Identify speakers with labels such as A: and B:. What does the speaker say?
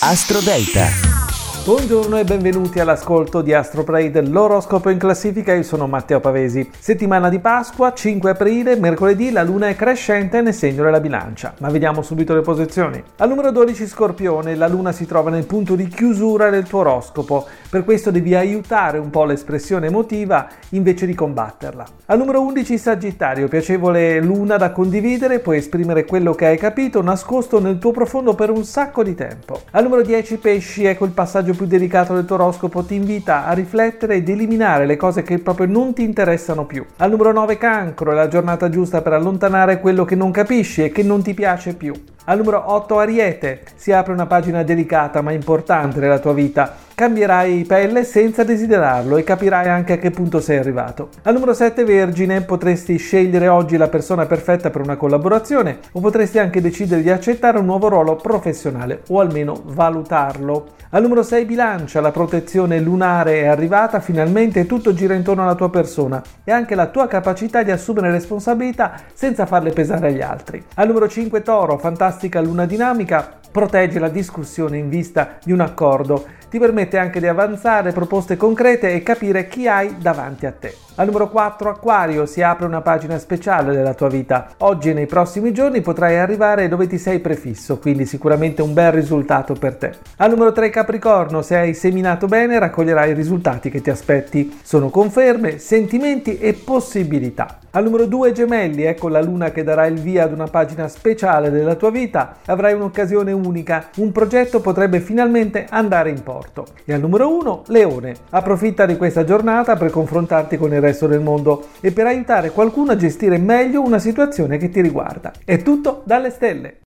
A: Astro Delta.
B: Buongiorno e benvenuti all'ascolto di AstroPrade, l'oroscopo in classifica, io sono Matteo Pavesi. Settimana di Pasqua, 5 aprile, mercoledì la luna è crescente nel segno della bilancia, ma vediamo subito le posizioni. Al numero 12 Scorpione, la luna si trova nel punto di chiusura del tuo oroscopo, per questo devi aiutare un po' l'espressione emotiva invece di combatterla. Al numero 11 Sagittario, piacevole luna da condividere, puoi esprimere quello che hai capito nascosto nel tuo profondo per un sacco di tempo. Al numero 10 Pesci, ecco il passaggio più delicato del tuo oroscopo ti invita a riflettere ed eliminare le cose che proprio non ti interessano più. Al numero 9 cancro è la giornata giusta per allontanare quello che non capisci e che non ti piace più. Al numero 8 Ariete si apre una pagina delicata ma importante nella tua vita Cambierai pelle senza desiderarlo e capirai anche a che punto sei arrivato. Al numero 7 Vergine potresti scegliere oggi la persona perfetta per una collaborazione o potresti anche decidere di accettare un nuovo ruolo professionale o almeno valutarlo. Al numero 6 Bilancia la protezione lunare è arrivata finalmente tutto gira intorno alla tua persona e anche la tua capacità di assumere responsabilità senza farle pesare agli altri. Al numero 5 Toro fantastica luna dinamica protegge la discussione in vista di un accordo ti permette anche di avanzare proposte concrete e capire chi hai davanti a te. Al numero 4 Aquario si apre una pagina speciale della tua vita. Oggi e nei prossimi giorni potrai arrivare dove ti sei prefisso, quindi sicuramente un bel risultato per te. Al numero 3 Capricorno, se hai seminato bene raccoglierai i risultati che ti aspetti. Sono conferme, sentimenti e possibilità. Al numero 2 Gemelli, ecco la luna che darà il via ad una pagina speciale della tua vita. Avrai un'occasione unica, un progetto potrebbe finalmente andare in porto. E al numero 1 Leone, approfitta di questa giornata per confrontarti con il resto del mondo e per aiutare qualcuno a gestire meglio una situazione che ti riguarda. È tutto dalle stelle.